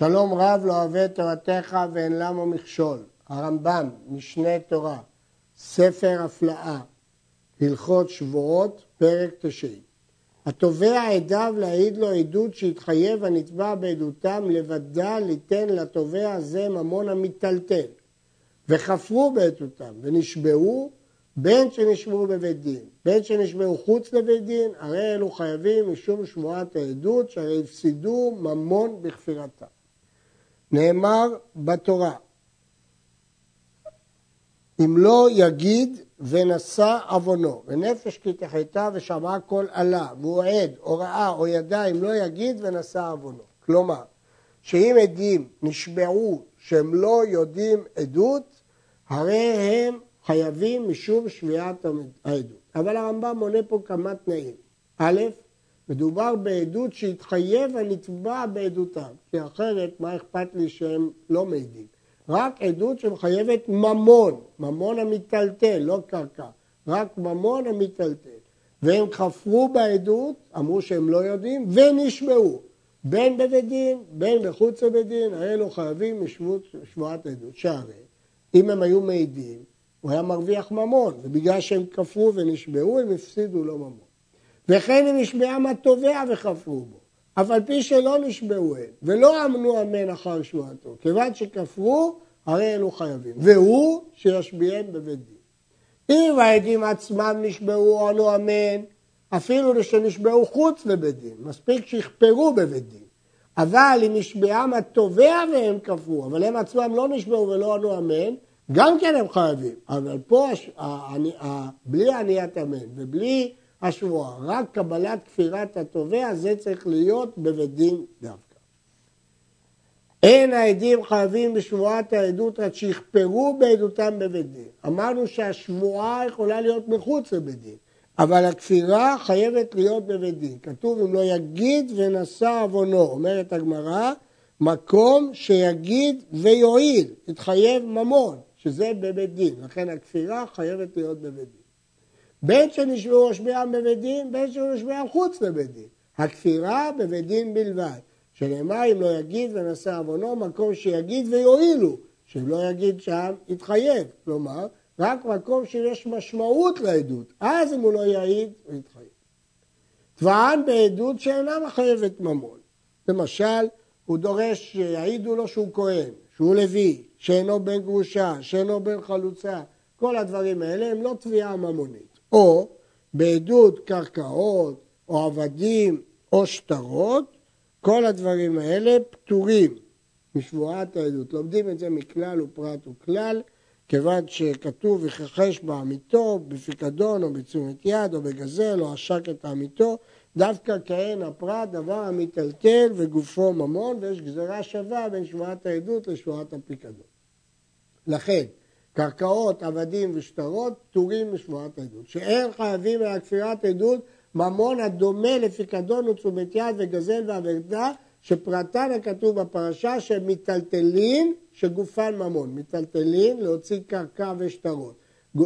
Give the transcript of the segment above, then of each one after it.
שלום רב לא אוהב תורתך ואין למה מכשול. הרמב"ם, משנה תורה, ספר הפלאה, הלכות שבועות, פרק תשעי. התובע עדיו להעיד לו עדות שהתחייב הנתבע בעדותם לבדה ליתן לתובע זה ממון המיטלטל. וחפרו בעדותם ונשבעו בין שנשבעו בבית דין, בין שנשבעו חוץ לבית דין, הרי אלו חייבים משום שבועת העדות שהרי הפסידו ממון בכפירתם. נאמר בתורה, אם לא יגיד ונשא עוונו, ונפש כי תחתה ושמעה כל עלה, והוא עד, או ראה, או ידע, אם לא יגיד ונשא עוונו. כלומר, שאם עדים נשבעו שהם לא יודעים עדות, הרי הם חייבים משום שמיעת העדות. אבל הרמב"ם מונה פה כמה תנאים. א', מדובר בעדות שהתחייב הנתבע בעדותם, כי אחרת מה אכפת לי שהם לא מעידים? רק עדות שמחייבת ממון, ממון המיטלטל, לא קרקע, רק ממון המיטלטל. והם חפרו בעדות, אמרו שהם לא יודעים, ונשמעו, בין בבית דין, בין מחוץ לבית דין, האלו חייבים משבועת עדות. שהרי אם הם היו מעידים, הוא היה מרוויח ממון, ובגלל שהם כפרו ונשבעו, הם הפסידו לו ממון. וכן אם נשבעם התובע וכפרו בו, אף על פי שלא נשבעו הם, ולא אמנו אמן אחר שבועתו, כיוון שכפרו, הרי אלו חייבים, והוא שישביעם בבית דין. אם העדים עצמם נשבעו או ענו אמן, אפילו שנשבעו חוץ לבית דין, מספיק שיכפרו בבית דין. אבל אם נשבעם התובע והם כפרו, אבל הם עצמם לא נשבעו ולא ענו אמן, גם כן הם חייבים. אבל פה, בלי עניית אמן ובלי השבועה, רק קבלת כפירת התובע, זה צריך להיות בבית דין דווקא. אין העדים חייבים בשבועת העדות עד שיכפרו בעדותם בבית דין. אמרנו שהשבועה יכולה להיות מחוץ לבית דין, אבל הכפירה חייבת להיות בבית דין. כתוב אם לא יגיד ונשא עוונו, אומרת הגמרא, מקום שיגיד ויועיל, יתחייב ממון, שזה בבית דין. לכן הכפירה חייבת להיות בבית דין. בין שנשבעו רשמיהם בבית דין, בין שנשבעם חוץ לבית דין. הכפירה בבית דין בלבד. שנאמר אם לא יגיד ונשא עוונו, מקום שיגיד ויועילו, שאם לא יגיד שם יתחייב. כלומר, רק מקום שיש משמעות לעדות. אז אם הוא לא יעיד, הוא יתחייב. תבען בעדות שאינה מחייבת ממון. למשל, הוא דורש שיעידו לו שהוא כהן, שהוא לוי, שאינו בן גרושה, שאינו בן חלוצה. כל הדברים האלה הם לא תביעה ממונית. או בעדות קרקעות, או עבדים, או שטרות, כל הדברים האלה פטורים משבועת העדות. לומדים את זה מכלל ופרט וכלל, כיוון שכתוב וכחש בעמיתו, בפיקדון או בתשומת יד או בגזל או עשק את עמיתו, דווקא כהן הפרט דבר המיטלטל וגופו ממון, ויש גזרה שווה בין שבועת העדות לשבועת הפיקדון. לכן, קרקעות, עבדים ושטרות פטורים משבועת עדות. שאין חייבים על כפירת עדות ממון הדומה לפיקדון ותשומת יד וגזל ועבדה, שפרטן הכתוב בפרשה שהם מיטלטלין שגופן ממון. מיטלטלין להוציא קרקע ושטרות.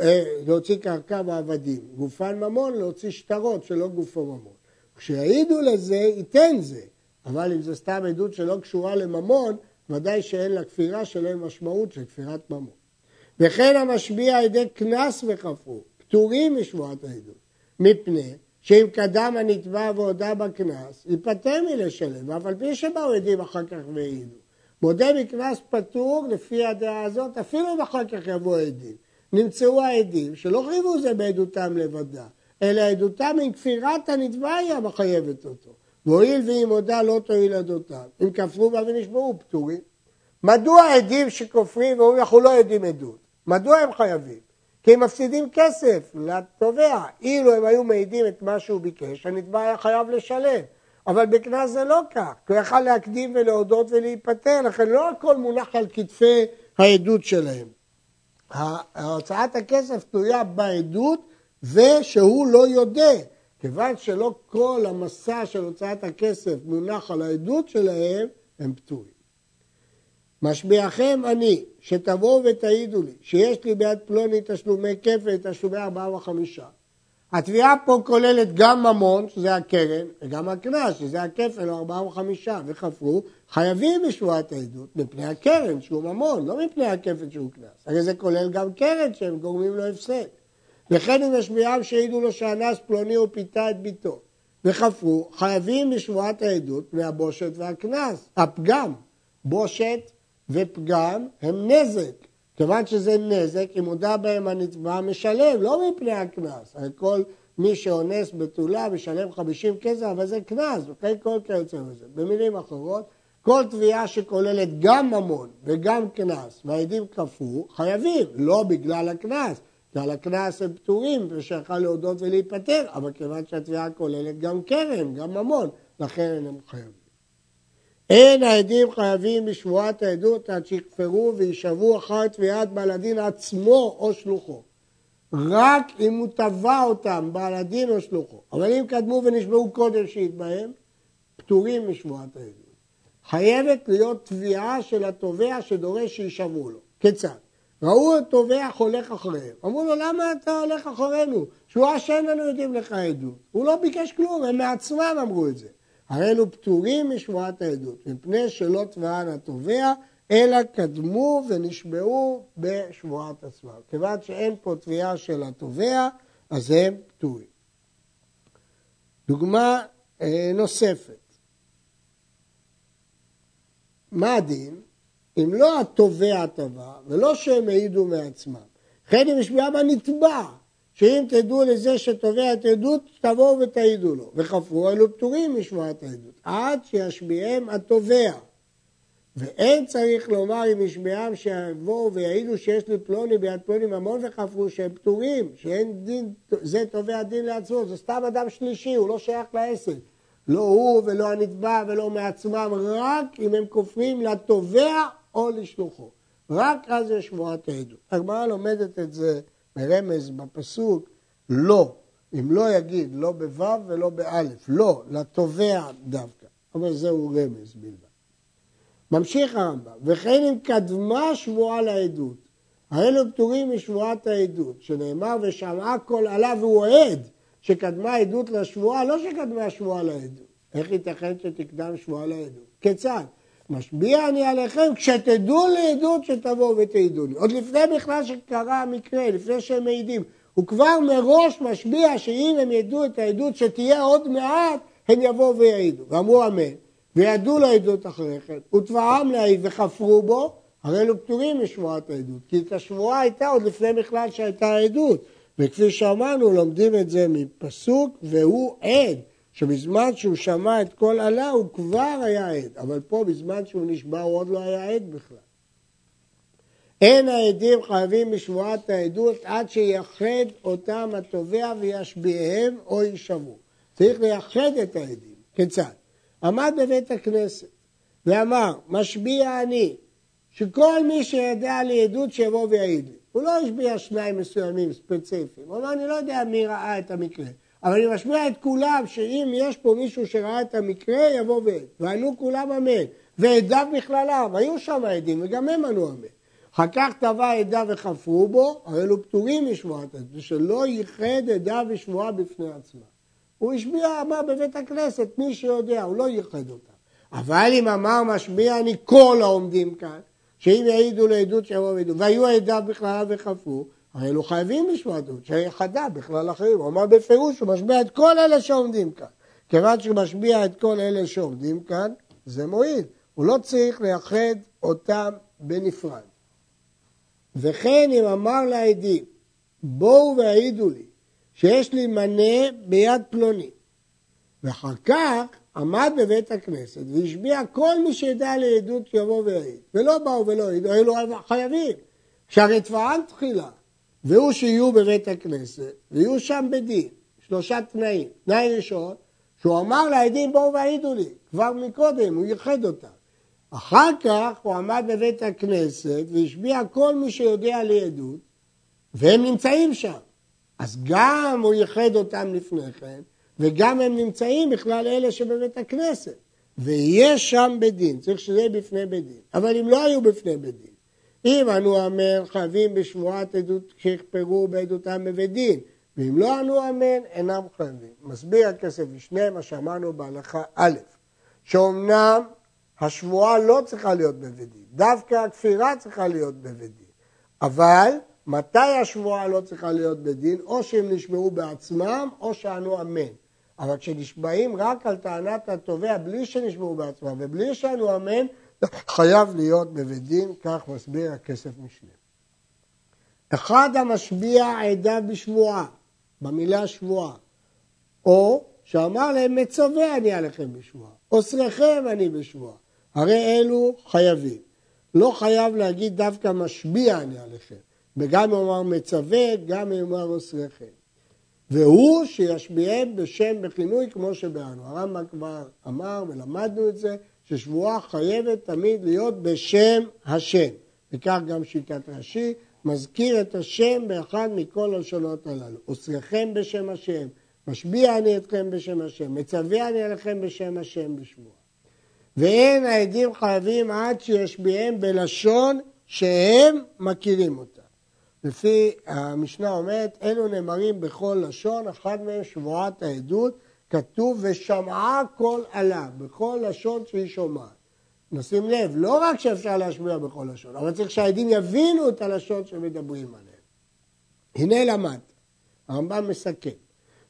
אה, להוציא קרקע ועבדים. גופן ממון להוציא שטרות שלא גופו ממון. כשיעידו לזה, ייתן זה. אבל אם זו סתם עדות שלא קשורה לממון, ודאי שאין לה כפירה שלא משמעות של כפירת ממון. וכן המשביע על ידי קנס וכפרו, פטורים משבועת העדות, מפני שאם קדם הנתבע והודה בקנס, ייפטר מלשלם, ואף על פי שבאו עדים אחר כך והעידו. מודה בקנס פטור לפי הדעה הזאת, אפילו אם אחר כך יבואו עדים. נמצאו העדים שלא חייבו זה בעדותם לבדה, אלא עדותם עם כפירת הנתבע היא המחייבת אותו. והואיל ואם הודה לא תועיל עדותיו, אם כפרו בה ונשבעו פטורים. מדוע עדים שכופרים ואומרים אנחנו לא יודעים עדות? מדוע הם חייבים? כי הם מפסידים כסף לתובע. אילו הם היו מעידים את מה שהוא ביקש, הנתבע היה חייב לשלם. אבל בקנס זה לא כך, כי הוא יכל להקדים ולהודות ולהיפטר, לכן לא הכל מונח על כתפי העדות שלהם. הוצאת הכסף תלויה בעדות ושהוא לא יודה. כיוון שלא כל המסע של הוצאת הכסף מונח על העדות שלהם, הם פטורים. משביעכם אני, שתבואו ותעידו לי, שיש לי ביד פלוני תשלומי כפל, תשלומי ארבעה וחמישה. התביעה פה כוללת גם ממון, שזה הקרן, וגם הקנס, שזה הכפל או ארבעה או חמישה, וחפרו, חייבים בשבועת העדות מפני הקרן שהוא ממון, לא מפני הכפל שהוא קנס. הרי זה כולל גם קרן שהם גורמים לו הפסד. וכן אם משמיעם שהעידו לו שאנס פלוני ופיתה את ביתו, וחפרו, חייבים בשבועת העדות מהבושת והקנס, הפגם. בושת ופגם הם נזק. כיוון שזה נזק, אם הודה בהם הנתבע משלם, לא מפני הקנס. כל מי שאונס בתולה משלם 50 כסף, אבל זה קנס, וכן כל כיוצא בזה. במילים אחרות, כל תביעה שכוללת גם ממון וגם קנס, והעדים כפרו, חייבים, לא בגלל הקנס. ועל הקנס הם פטורים ושייכה להודות ולהיפטר, אבל כיוון שהתביעה כוללת גם קרן, גם ממון, לכן הם חייבים. אין העדים חייבים בשבועת העדות עד שיכפרו וישבו אחר תביעת בעל הדין עצמו או שלוחו. רק אם הוא תבע אותם, בעל הדין או שלוחו. אבל אם קדמו ונשבעו קודם שיתבהם, פטורים משבועת העדות. חייבת להיות תביעה של התובע שדורש שישבו לו. כיצד? ראו את תובע הולך אחריהם. אמרו לו, למה אתה הולך אחרינו? שבועה שאין לנו יודעים לך עדות. הוא לא ביקש כלום, הם מעצמם אמרו את זה. הרי אלו פטורים משבועת העדות, מפני שלא תבען התובע, אלא קדמו ונשבעו בשבועת עצמם. כיוון שאין פה תביעה של התובע, אז הם פטורים. דוגמה אה, נוספת. מה הדין? אם לא התובע תבע, ולא שהם העידו מעצמם, כן אם בנתבע, שאם תדעו לזה שתובע את עדות, תבואו ותעידו לו. וחפרו אלו פטורים משמעת העדות, עד שישביעם התובע. ואין צריך לומר אם ישמיעם שיבואו ויעידו שיש לי פלוני ביד פלוני ממון וחפרו שהם פטורים, שאין דין, זה תובע דין לעצמו, זה סתם אדם שלישי, הוא לא שייך לעסק. לא הוא ולא הנתבע ולא מעצמם, רק אם הם כופרים לתובע או לשלוחו. רק אז יש שבועת העדות. הגמרא לומדת את זה ברמז בפסוק לא. אם לא יגיד לא בו' ולא באלף, לא, לתובע דווקא. אבל זהו רמז בלבד. ממשיך הרמב"ם, וכן אם קדמה שבועה לעדות, האלו פטורים משבועת העדות, שנאמר ושמעה כל עלה והוא עד, שקדמה עדות לשבועה, לא שקדמה שבועה לעדות. איך ייתכן שתקדם שבועה לעדות? כיצד? משביע אני עליכם כשתדעו לעדות שתבואו ותעידו לי. עוד לפני בכלל שקרה המקרה, לפני שהם מעידים. הוא כבר מראש משביע שאם הם ידעו את העדות שתהיה עוד מעט, הם יבואו ויעידו. ואמרו אמן. וידעו לעדות אחרי כן, ותבעם להעיד וחפרו בו, הרי אלו פטורים משבועת העדות. כי את השבועה הייתה עוד לפני בכלל שהייתה העדות. וכפי שאמרנו, לומדים את זה מפסוק, והוא עד. שבזמן שהוא שמע את כל עלה הוא כבר היה עד, אבל פה בזמן שהוא נשבע הוא עוד לא היה עד בכלל. אין העדים חייבים בשבועת העדות עד שיחד אותם התובע וישביעיהם או יישבו. צריך לייחד את העדים. כיצד? עמד בבית הכנסת ואמר, משביע אני, שכל מי שידע לי עדות שיבוא ויעיד לי. הוא לא השביע שניים מסוימים ספציפיים, הוא אמר, אני לא יודע מי ראה את המקרה. אבל אני משמיע את כולם שאם יש פה מישהו שראה את המקרה, יבוא ועד. וענו כולם אמן. ועדיו בכללם, היו שם עדים וגם הם ענו אמן. אחר כך טבע עדיו וחפרו בו, הרי אלו פטורים משבועת עד, ושלא ייחד עדיו ושבועה בפני עצמה. הוא השביע, אמר בבית הכנסת, מי שיודע, הוא לא ייחד אותה. אבל אם אמר משביע אני כל העומדים כאן, שאם יעידו לעדות שיבואו וידעו, והיו עדיו בכללם וחפרו, הרי אלו חייבים לשמוע דעות, שיחדה בכלל אחרים. הוא אמר בפירוש, הוא משביע את כל אלה שעומדים כאן. כיוון שהוא משביע את כל אלה שעומדים כאן, זה מועיל. הוא לא צריך לייחד אותם בנפרד. וכן אם אמר לעדים, בואו והעידו לי שיש לי מנה ביד פלוני, ואחר כך עמד בבית הכנסת והשביע כל מי שידע לעדות יבוא ויעיד, ולא באו ולא העידו, אלו חייבים, שהרי תבען תחילה, והוא שיהיו בבית הכנסת, ויהיו שם בדין, שלושה תנאים. תנאי ראשון, שהוא אמר לעדים בואו והעידו לי, כבר מקודם, הוא ייחד אותם. אחר כך הוא עמד בבית הכנסת והשביע כל מי שיודע לי עדות, והם נמצאים שם. אז גם הוא ייחד אותם לפני כן, וגם הם נמצאים בכלל אלה שבבית הכנסת. ויש שם בית דין, צריך שזה יהיה בפני בית דין. אבל אם לא היו בפני בית דין, אם אנו אומר חייבים בשבועת עדות שיכפרו בעדותם בבית דין, ואם לא ענו אמן, אינם חייבים. מסביר הכסף משנה מה שאמרנו בהלכה א', שאומנם השבועה לא צריכה להיות בבית דין, דווקא הכפירה צריכה להיות בבית דין. אבל מתי השבועה לא צריכה להיות בדין? או שהם נשבעו בעצמם או שענו אמן. אבל כשנשבעים רק על טענת התובע בלי שנשבעו בעצמם ובלי שענו אמן, חייב להיות בבית דין, כך מסביר הכסף משנה. אחד המשביע עדה בשבועה, במילה שבועה, או שאמר להם מצווה אני עליכם בשבועה, אוסריכם אני בשבועה, הרי אלו חייבים. לא חייב להגיד דווקא משביע אני עליכם, וגם אם אמר מצווה, גם אם אמר אוסריכם. והוא שישביעם בשם בכינוי כמו שבאנו. הרמב"ם כבר אמר ולמדנו את זה, ששבועה חייבת תמיד להיות בשם השם. וכך גם שיטת רש"י, מזכיר את השם באחד מכל הלשונות הללו. אוסריכם בשם השם, משביע אני אתכם בשם השם, מצווה אני עליכם בשם השם בשבועה. ואין העדים חייבים עד שישביעם בלשון שהם מכירים אותה. לפי המשנה אומרת, אלו נאמרים בכל לשון, אחד מהם שבועת העדות, כתוב ושמעה כל עלה, בכל לשון שהיא שומעת. נשים לב, לא רק שאפשר להשמיע בכל לשון, אבל צריך שהעדים יבינו את הלשון שמדברים עליהם. הנה למד, הרמב"ם מסכם,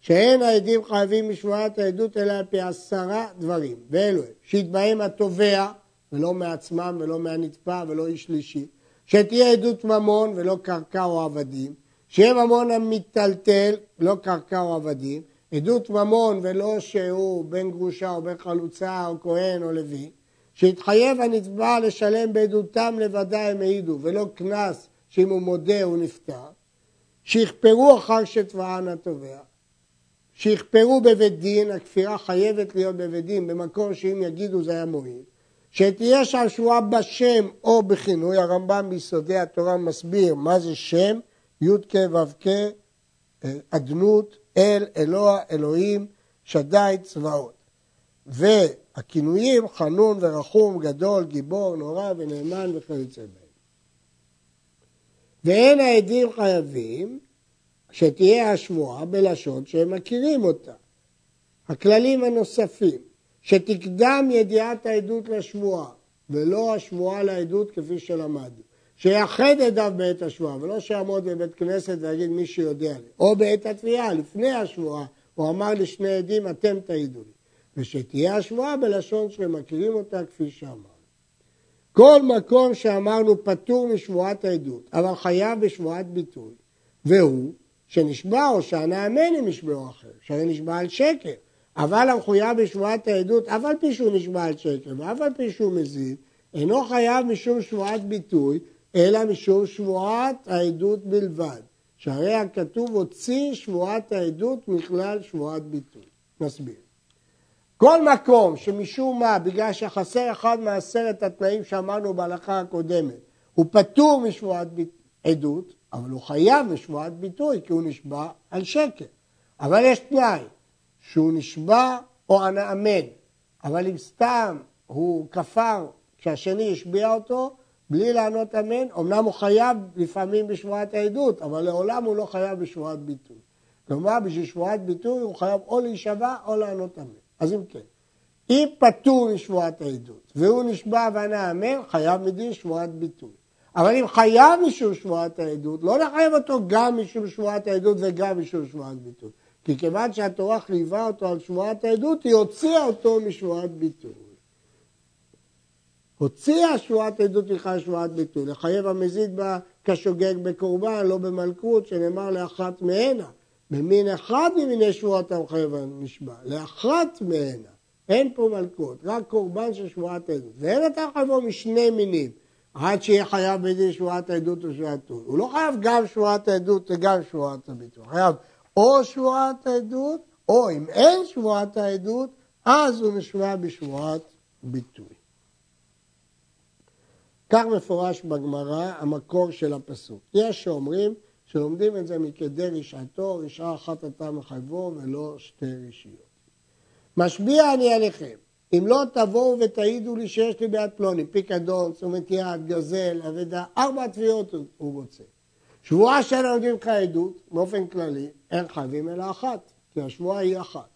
שאין העדים חייבים משמועת העדות אלא על פי עשרה דברים, ואלו הם, שיתבהם התובע, ולא מעצמם ולא מהנתבע ולא איש שלישי, שתהיה עדות ממון ולא קרקע או עבדים, שיהיה ממון המיטלטל, לא קרקע או עבדים, עדות ממון ולא שהוא בן גרושה או בן חלוצה או כהן או לוי, שהתחייב הנתבע לשלם בעדותם לבדה הם העידו, ולא קנס שאם הוא מודה הוא נפטר, שיכפרו אחר שתבען התובע, שיכפרו בבית דין, הכפירה חייבת להיות בבית דין במקום שאם יגידו זה היה מועיל, שתהיה שם שבועה בשם או בכינוי, הרמב"ם ביסודי התורה מסביר מה זה שם, י"ק ו"ק, אדנות, אל, אלוה, אלוהים, שדי, צבאות. והכינויים חנון ורחום, גדול, גיבור, נורא ונאמן וכיוצא בהם. ואין העדים חייבים שתהיה השמועה בלשון שהם מכירים אותה. הכללים הנוספים, שתקדם ידיעת העדות לשבועה, ולא השבועה לעדות כפי שלמדנו. שיחד עדיו בעת השבועה, ולא שיעמוד בבית כנסת ויגיד מי שיודע לי. או בעת התביעה, לפני השבועה, הוא אמר לשני עדים, אתם תעידו לי. ושתהיה השבועה בלשון שהם מכירים אותה כפי שאמרנו. כל מקום שאמרנו פטור משבועת העדות, אבל חייב בשבועת ביטוי, והוא שנשבע או שענה אמן אם ישבעו אחר, שהרי נשבע על שקר. אבל המחויב בשבועת העדות, אף על פי שהוא נשבע על שקר ואף על פי שהוא מזיד, אינו חייב משום שבועת ביטוי, אלא משום שבועת העדות בלבד. שהרי הכתוב הוציא שבועת העדות מכלל שבועת ביטוי. נסביר. כל מקום שמשום מה, בגלל שחסר אחד מעשרת התנאים שאמרנו בהלכה הקודמת, הוא פטור משבועת עדות, אבל הוא חייב בשבועת ביטוי, כי הוא נשבע על שקר. אבל יש תנאי, שהוא נשבע או ענה אמן, אבל אם סתם הוא כפר כשהשני השביע אותו, בלי לענות אמן, אמנם הוא חייב לפעמים בשבועת העדות, אבל לעולם הוא לא חייב בשבועת ביטוי. כלומר, בשביל שבועת ביטוי הוא חייב או להישבע או לענות אמן. אז אם כן, אם פטור משבועת העדות והוא נשבע וענה אמן, חייב מדין שבועת ביטוי. אבל אם חייב משום שבועת העדות, לא נחייב אותו גם משום שבועת העדות וגם משום שבועת ביטוי. כי כיוון שהתורה חייבה אותו על שבועת העדות, היא הוציאה אותו משבועת ביטוי. הוציאה שבועת עדות בכלל שבועת ביטוי. לחייב המזיד בה כשוגג בקורבן, לא במלכות, שנאמר לאחת מהנה. במין אחד ממיני שבועות המחייב הנשבע, לאחת מהנה. אין פה מלכות, רק קורבן של שבועת עדות. ואין אתה חייבו משני מינים, עד שיהיה חייב בדין שבועת העדות או שבועת עדות. הוא לא חייב גם שבועת העדות וגם שבועת הביטוי. חייב או שבועת העדות, או אם אין שבועת העדות, אז הוא נשבע בשבועת ביטוי. כך מפורש בגמרא המקור של הפסוק. יש שאומרים שלומדים את זה מכדי רשעתו, רשעה אחת אתה מחייבו ולא שתי רשיות. משביע אני עליכם, אם לא תבואו ותעידו לי שיש לי ביד פלוני, פיקדון, תשומת יד, גזל, אבדה, ארבע תביעות הוא רוצה. שבועה שאין לומדים לך עדות, באופן כללי, אין חייבים אלא אחת, כי השבועה היא אחת.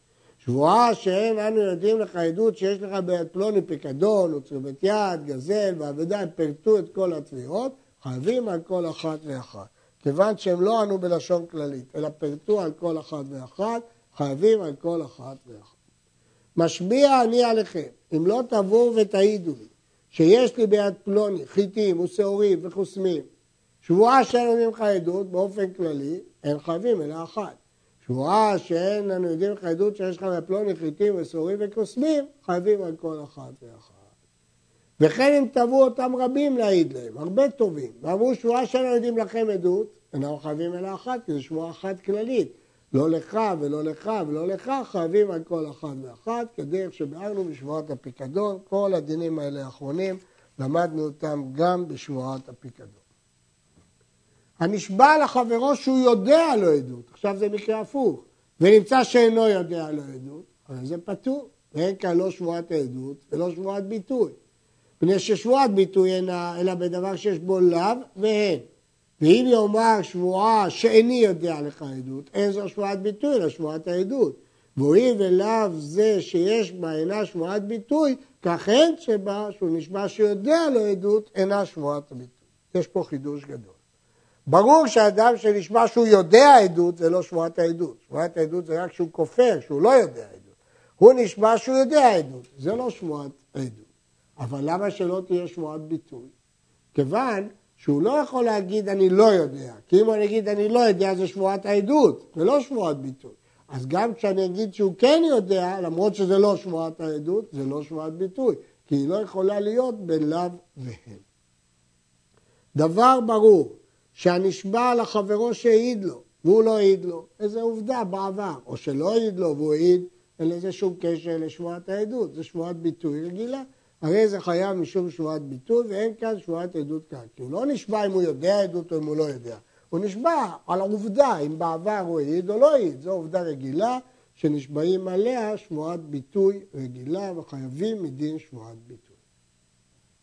שבועה שאין אנו יודעים לך עדות שיש לך ביד פלוני פיקדון, וצריבת יד, גזל ואבדה, הם פירטו את כל התביעות, חייבים על כל אחת ואחת. כיוון שהם לא ענו בלשון כללית, אלא פירטו על כל אחת ואחת, חייבים על כל אחת ואחת. משביע אני עליכם, אם לא תבואו ותעידו לי, שיש לי ביד פלוני חיטים ושעורים וחוסמים, שבועה שאין ממך עדות באופן כללי, אין חייבים אלא אחת. שבועה שאין לנו יודעים לך עדות שיש לך בפלוני חיטים ושעורים וקוסמים, חייבים על כל אחת ואחת. וכן אם תבעו אותם רבים להעיד להם, הרבה טובים, ואמרו שבועה שאין לנו יודעים לכם עדות, אינם חייבים אלא אחת, כי זו שבועה אחת כללית. לא לך ולא לך ולא לך, חייבים על כל אחת ואחת, כדרך שביארנו בשבועת הפיקדון, כל הדינים האלה האחרונים, למדנו אותם גם בשבועת הפיקדון. הנשבע לחברו שהוא יודע לו עדות, עכשיו זה מקרה הפוך, ונמצא שאינו יודע לו עדות, אבל זה פטור, ואין כאן לא שבועת העדות ולא שבועת ביטוי. מפני ששבועת ביטוי אינה אלא בדבר שיש בו לאו והן. ואם יאמר שבועה שאיני יודע לך עדות, אין זו שבועת ביטוי, אלא שבועת העדות. והואיל ולאו זה שיש בה אינה שבועת ביטוי, כך אין שבה, שהוא נשבע שיודע לו עדות, אינה שבועת הביטוי. יש פה חידוש גדול. ברור שאדם שנשמע שהוא יודע עדות, זה לא שבועת העדות. שבועת העדות זה רק שהוא כופר, שהוא לא יודע עדות. הוא נשמע שהוא יודע עדות, זה לא שבועת עדות. אבל למה שלא תהיה שבועת ביטוי? כיוון שהוא לא יכול להגיד אני לא יודע, כי אם אני אגיד אני לא יודע זה שבועת העדות, זה לא שבועת ביטוי. אז גם כשאני אגיד שהוא כן יודע, למרות שזה לא שבועת העדות, זה לא שבועת ביטוי, כי היא לא יכולה להיות בין לאו והן. דבר ברור, שהנשבע לחברו שהעיד לו, והוא לא העיד לו, איזה עובדה בעבר, או שלא העיד לו והוא העיד, אין לזה שום קשר לשבועת העדות, זה שבועת ביטוי רגילה. הרי זה חייב משום שבועת ביטוי, ואין כאן שבועת עדות כאן. כי הוא לא נשבע אם הוא יודע עדות או אם הוא לא יודע. הוא נשבע על העובדה, אם בעבר הוא העיד או לא העיד. זו עובדה רגילה שנשבעים עליה שבועת ביטוי רגילה וחייבים מדין שבועת ביטוי.